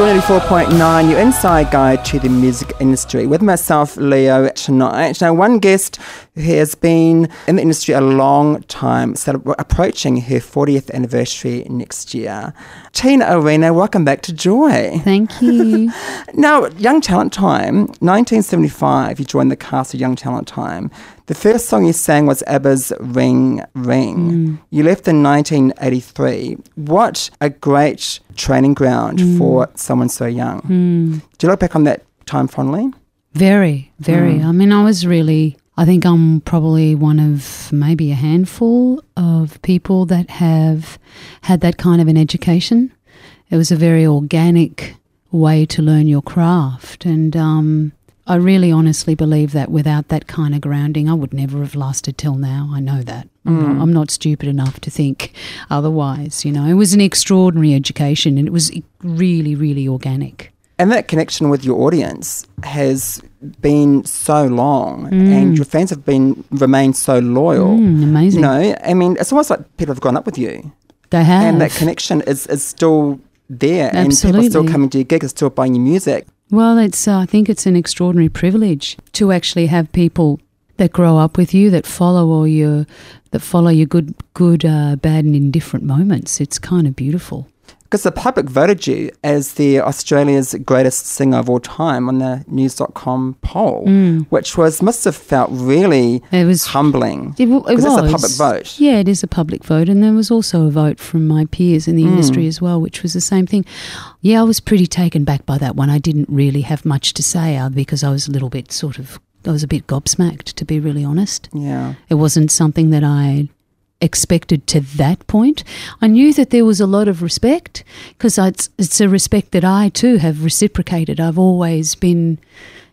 Joy 94.9, your inside guide to the music industry. With myself, Leo, tonight. Now, one guest who has been in the industry a long time, so approaching her 40th anniversary next year. Tina Arena, welcome back to Joy. Thank you. now, Young Talent Time, 1975, you joined the cast of Young Talent Time. The first song you sang was ABBA's Ring Ring. Mm. You left in 1983. What a great training ground mm. for someone so young. Mm. Do you look back on that time fondly? Very, very. Mm. I mean, I was really, I think I'm probably one of maybe a handful of people that have had that kind of an education. It was a very organic way to learn your craft. And, um, I really honestly believe that without that kind of grounding, I would never have lasted till now. I know that. I'm, mm. not, I'm, not, stupid enough to think otherwise. You know, it was an extraordinary education and it was really, really organic. And that connection with your audience has been so long, mm. and your fans have been remained so loyal. Mm, amazing. You know, I mean, it's almost like people have grown up with you. They have, and that connection is, is still there, Absolutely. and people are still coming to your gigs, still buying your music. Well, it's uh, I think it's an extraordinary privilege to actually have people that grow up with you that follow all your that follow your good good uh, bad and indifferent moments. It's kind of beautiful because the public voted you as the Australia's greatest singer of all time on the News.com poll, mm. which was must have felt really it was humbling. It, it was a public vote. Yeah, it is a public vote, and there was also a vote from my peers in the mm. industry as well, which was the same thing. Yeah, I was pretty taken back by that one. I didn't really have much to say uh, because I was a little bit sort of I was a bit gobsmacked, to be really honest. Yeah. It wasn't something that I expected to that point. I knew that there was a lot of respect because it's, a respect that I too have reciprocated. I've always been,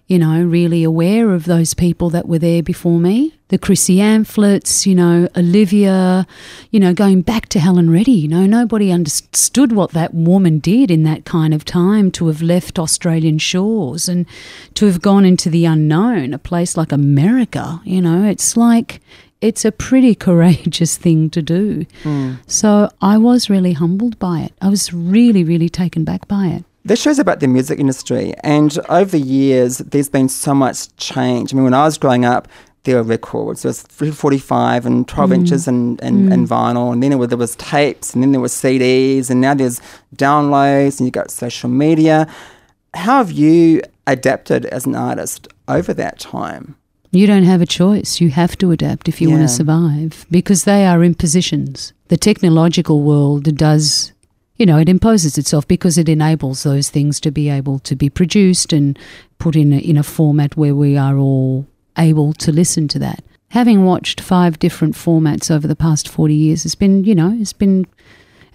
you know, really aware of those people that were there before me. The Chrissy Amphletts, you know, Olivia, you know, going back to Helen Reddy, you know, nobody understood what that woman did in that kind of time to have left Australian shores and to have gone into the unknown, a place like America, you know, it's like it's a pretty courageous thing to do. Mm. So I was really humbled by it. I was really, really taken back by it. This shows about the music industry, and over the years, there's been so much change. I mean, when I was growing up, there were records. There was 45 and 12 mm. inches and, and, mm. and, vinyl, and then was, there was tapes, and then there was CDs, and now there's downloads, and you've got social media. How have you adapted as an artist over that time? You don't have a choice. You have to adapt if you yeah. want to survive because they are impositions. The technological world does, you know, it imposes itself because it enables those things to be able to be produced and put in a, in a format where we are all able to listen to that. Having watched five different formats over the past 40 years it's been, you know, it's been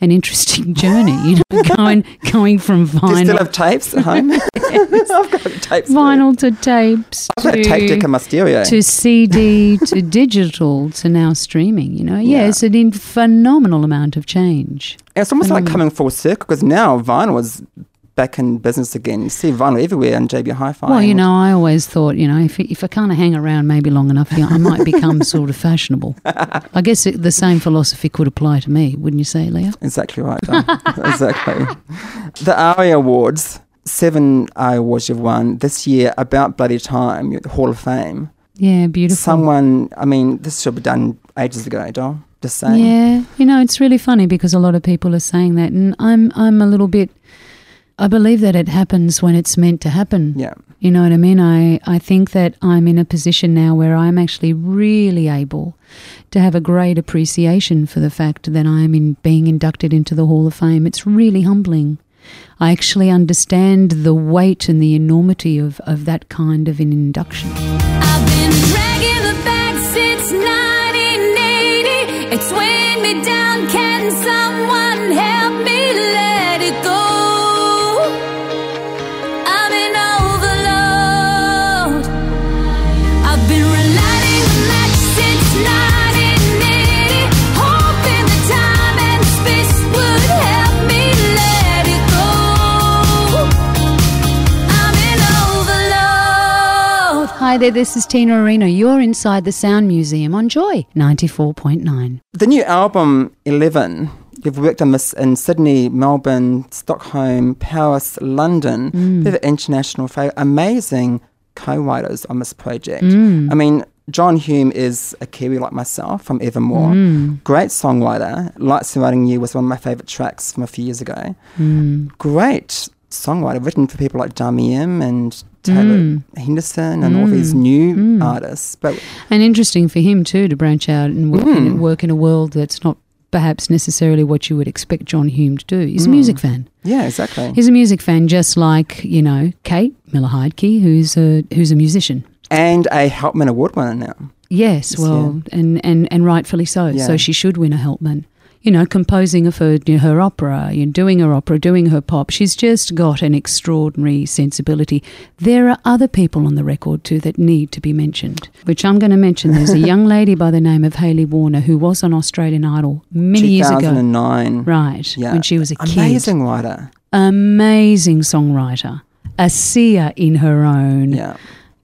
an interesting journey, you know, going going from vinyl. Do you still have tapes at home? I've got tapes. Vinyl to tapes. I've got a tape deck in my stereo. To CD to digital to now streaming. You know, yeah, yeah. it's an phenomenal amount of change. It's almost phenomenal. like coming full circle because now vinyl is back in business again. You see vinyl everywhere on JB Hi-Fi. Well, you know, I always thought, you know, if if I kind of hang around maybe long enough, you know, I might become sort of fashionable. I guess it, the same philosophy could apply to me, wouldn't you say, Leo? Exactly right. exactly. The ARIA Awards, seven ARIA Awards you've won this year, about bloody time, the Hall of Fame. Yeah, beautiful. Someone, I mean, this should be done ages ago, Doll. Just saying. Yeah, you know, it's really funny because a lot of people are saying that, and I'm I'm a little bit I believe that it happens when it's meant to happen. Yeah. You know what I mean? I, I think that I'm in a position now where I'm actually really able to have a great appreciation for the fact that I'm in being inducted into the Hall of Fame. It's really humbling. I actually understand the weight and the enormity of, of that kind of an induction. I've been dragging the bag since 1980. It's weighing me down. Can someone Hi there, this is Tina Arena. You're inside the Sound Museum on Joy 94.9. The new album, 11, you've worked on this in Sydney, Melbourne, Stockholm, Paris, London. Mm. Of international favour. Amazing co writers on this project. Mm. I mean, Jon Hume is a Kiwi like myself from Evermore. Mm. Great songwriter. Lights Surrounding You was one of my favourite tracks from a few years ago. Mm. Great songwriter, written for people like Dami Im and Taylor Mm. Henderson and all these new artists. But And interesting for him too to branch out and work, Mm. in, work in a world that's not perhaps necessarily what you would expect Jon Hume to do. He's a Mm. music fan. yeah, exactly. He's a music fan, just like you know Kate Miller Heidke, who's a who's a musician. and a Helpman Award winner now. Yes, well, and, and and rightfully so. Yeah. So she should win a Helpman. You know, composing of her you know, her opera, you know, doing her opera, doing her pop. She's just got an extraordinary sensibility. There are other people on the record too that need to be mentioned, which I'm going to mention. There's a young lady by the name of Hayley Warner who was on Australian Idol many years ago. 2009. Right, Yeah. when she was a kid. Amazing writer. Amazing songwriter. A seer in her own, Yeah.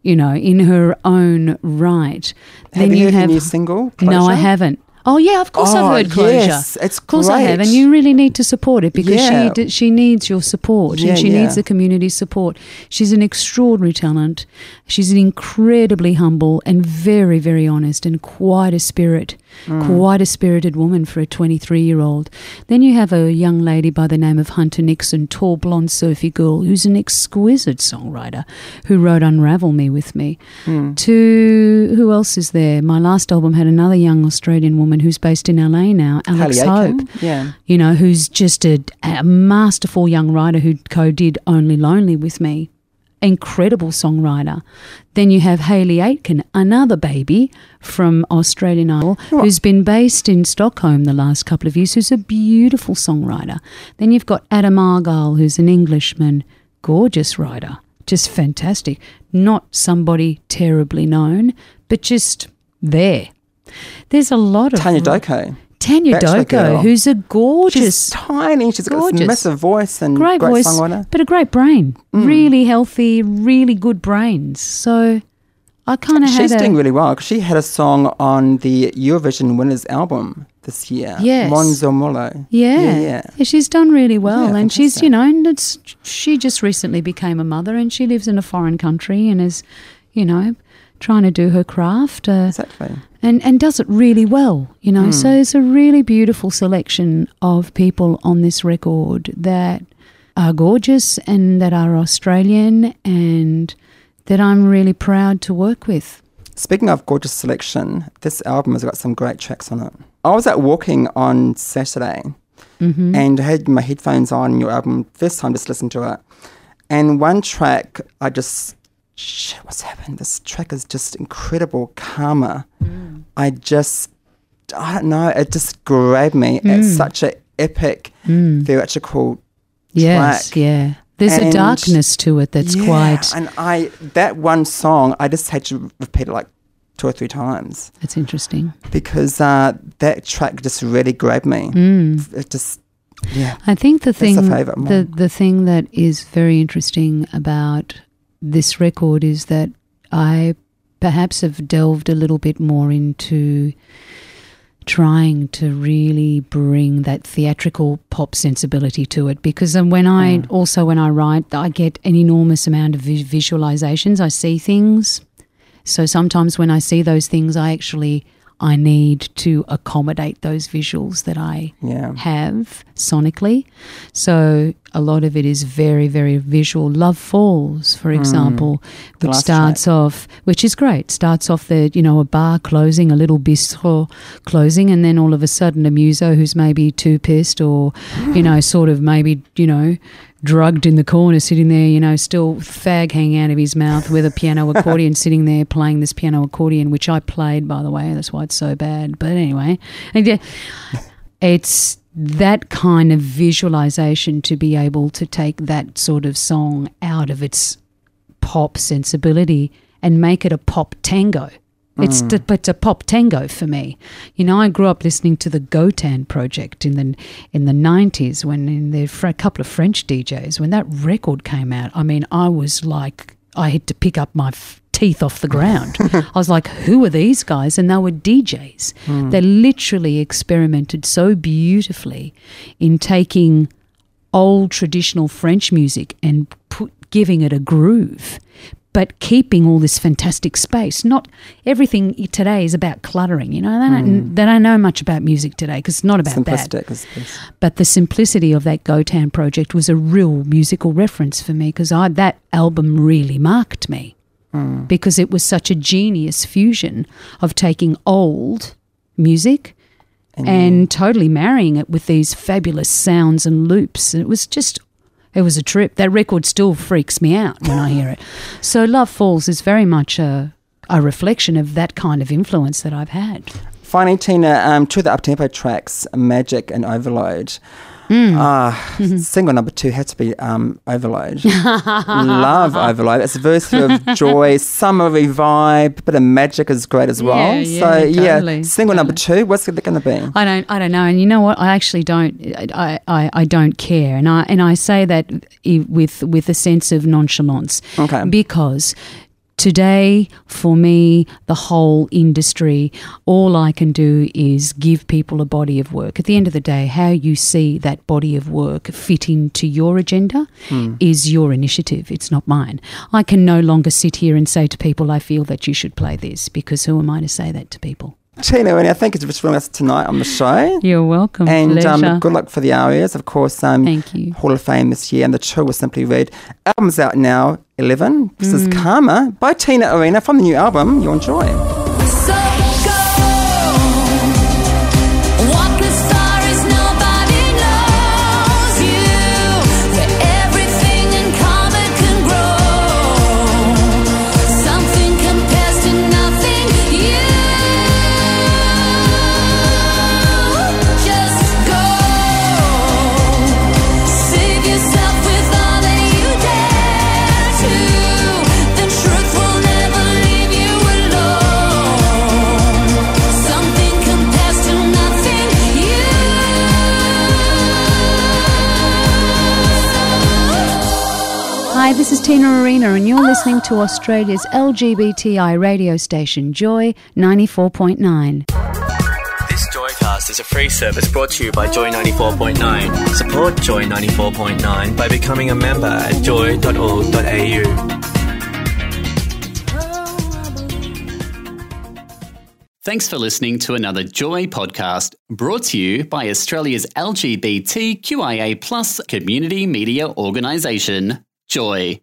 you know, in her own right. Have you heard her new single? No, I haven't. Oh yeah, of course Oh, I've heard Closure. yes, it's of course I have, great. and you really need to support it because Yeah. she d- she needs your support Yeah, and she yeah. needs the community support. She's an extraordinary talent. She's an incredibly humble and very very honest and quite a spirit, Mm. quite a spirited woman for a 23 year old. Then you have a young lady by the name of Hunter Nixon, tall blonde surfy girl, who's an exquisite songwriter who wrote Unravel Me with me Hmm. to who else is there? My last album had another young Australian woman who's based in LA now, Alex Hope. Aiken? Yeah. You know, who's just a, a masterful young writer who co-did Only Lonely with me. Incredible songwriter. Then you have Haley Aitken, another baby from Australian Idol, What? who's been based in Stockholm the last couple of years, who's a beautiful songwriter. Then you've got Adam Argyle, who's an Englishman, gorgeous writer, just fantastic. Not somebody terribly known, but just there. There's a lot of Tania Doko. Tania Doko, who's a gorgeous, She's tiny. She's got gorgeous. this massive voice and great, great, voice, songwriter. but a great brain. Mm. Really healthy, really good brains. So I kind of She's doing really well because she had a song on the Eurovision Winners album this year. Yes. Monzo Molo. yeah. Yeah, yeah. she's done really well, Yeah, and she's you know, and it's she just recently became a mother, and she lives in a foreign country and is, you know, trying to do her craft. Uh, Exactly. and and does it really well, you know. So it's a really beautiful selection of people on this record that are gorgeous and that are Australian and that I'm really proud to work with. Speaking of gorgeous selection, this album has got some great tracks on it. I was out walking on Saturday Mm-hmm. and had my headphones on your album first time just listened to it. And one track, I just shit, what's happened? This track is just incredible, Karma. Mm. I just, I don't know, it just grabbed me. Mm. It's such an epic, theatrical Yes, track. yeah. There's a darkness to it that's yeah, quite. And I that one song, I just had to repeat it like two or three times That's interesting. because uh, that track just really grabbed me. Mm. It just, yeah. I think the thing, a favourite of the the thing that is very interesting about this record is that I perhaps have delved a little bit more into trying to really bring that theatrical pop sensibility to it. Because um, when I Mm. also when I write I get an enormous amount of visualizations. I see things. So sometimes when I see those things I actually I need to accommodate those visuals that I Yeah. have sonically. So a lot of it is very, very visual. Love Falls, for hmm. example, which last starts off, which is great. Starts off the, you know, a bar closing, a little bistro closing, and then all of a sudden a muso who's maybe too pissed or, you know, sort of maybe, you know, drugged in the corner, sitting there, you know, still fag hanging out of his mouth with a piano accordion, sitting there playing this piano accordion, which I played, by the way. That's why it's so bad. But anyway, it's that kind of visualization to be able to take that sort of song out of its pop sensibility and make it a pop tango. It's Mm. it's a pop tango for me. You know, I grew up listening to the Gotan project in the in the nineties when in the a couple of French DJs when that record came out. I mean, I was like, I had to pick up my f- teeth off the ground. I was like, who are these guys? And they were DJs. They literally experimented so beautifully in taking old traditional French music and put, giving it a groove, but keeping all this fantastic space. Not everything today is about cluttering. You know, they don't, hmm. they don't know much about music today because it's not about that. Simplistic. Is, is, But the simplicity of that Gotan project was a real musical reference for me because that album really marked me hmm. because it was such a genius fusion of taking old music and totally marrying it with these fabulous sounds and loops. And it was just, it was a trip. That record still freaks me out when I hear it. So Love Falls is very much a, a reflection of that kind of influence that I've had. Finally, Tina, um, two of the up-tempo tracks, Magic and Overload. Hmm. Ah, single number two had to be um, Overload. Love Overload. It's a verse of joy, summery vibe, but a magic is great as well. Yeah, yeah, so yeah, totally, single number two. What's it going to be? I don't. I don't know. And you know what? I actually don't. I, I, I don't care. And I and I say that with with a sense of nonchalance. Okay. Because today, for me, the whole industry, all I can do is give people a body of work. At the end of the day, how you see that body of work fit into your agenda hmm. is your initiative. It's not mine. I can no longer sit here and say to people, I feel that you should play this, because who am I to say that to people? Tina, and I thank you for joining us tonight on the show. You're welcome. And um, good luck for the Arias, of course. Um, Thank you. Hall of Fame this year, and the tour was simply read. Album's out now, 11. This Mm. is Karma by Tina Arena from the new album. You enjoy. Tina Arena, and you're listening to Australia's LGBTI radio station, Joy 94.9. This Joycast is a free service brought to you by Joy 94.9. Support Joy 94.9 by becoming a member at joy.org.au. Thanks for listening to another Joy podcast brought to you by Australia's LGBTQIA plus community media organisation, Joy.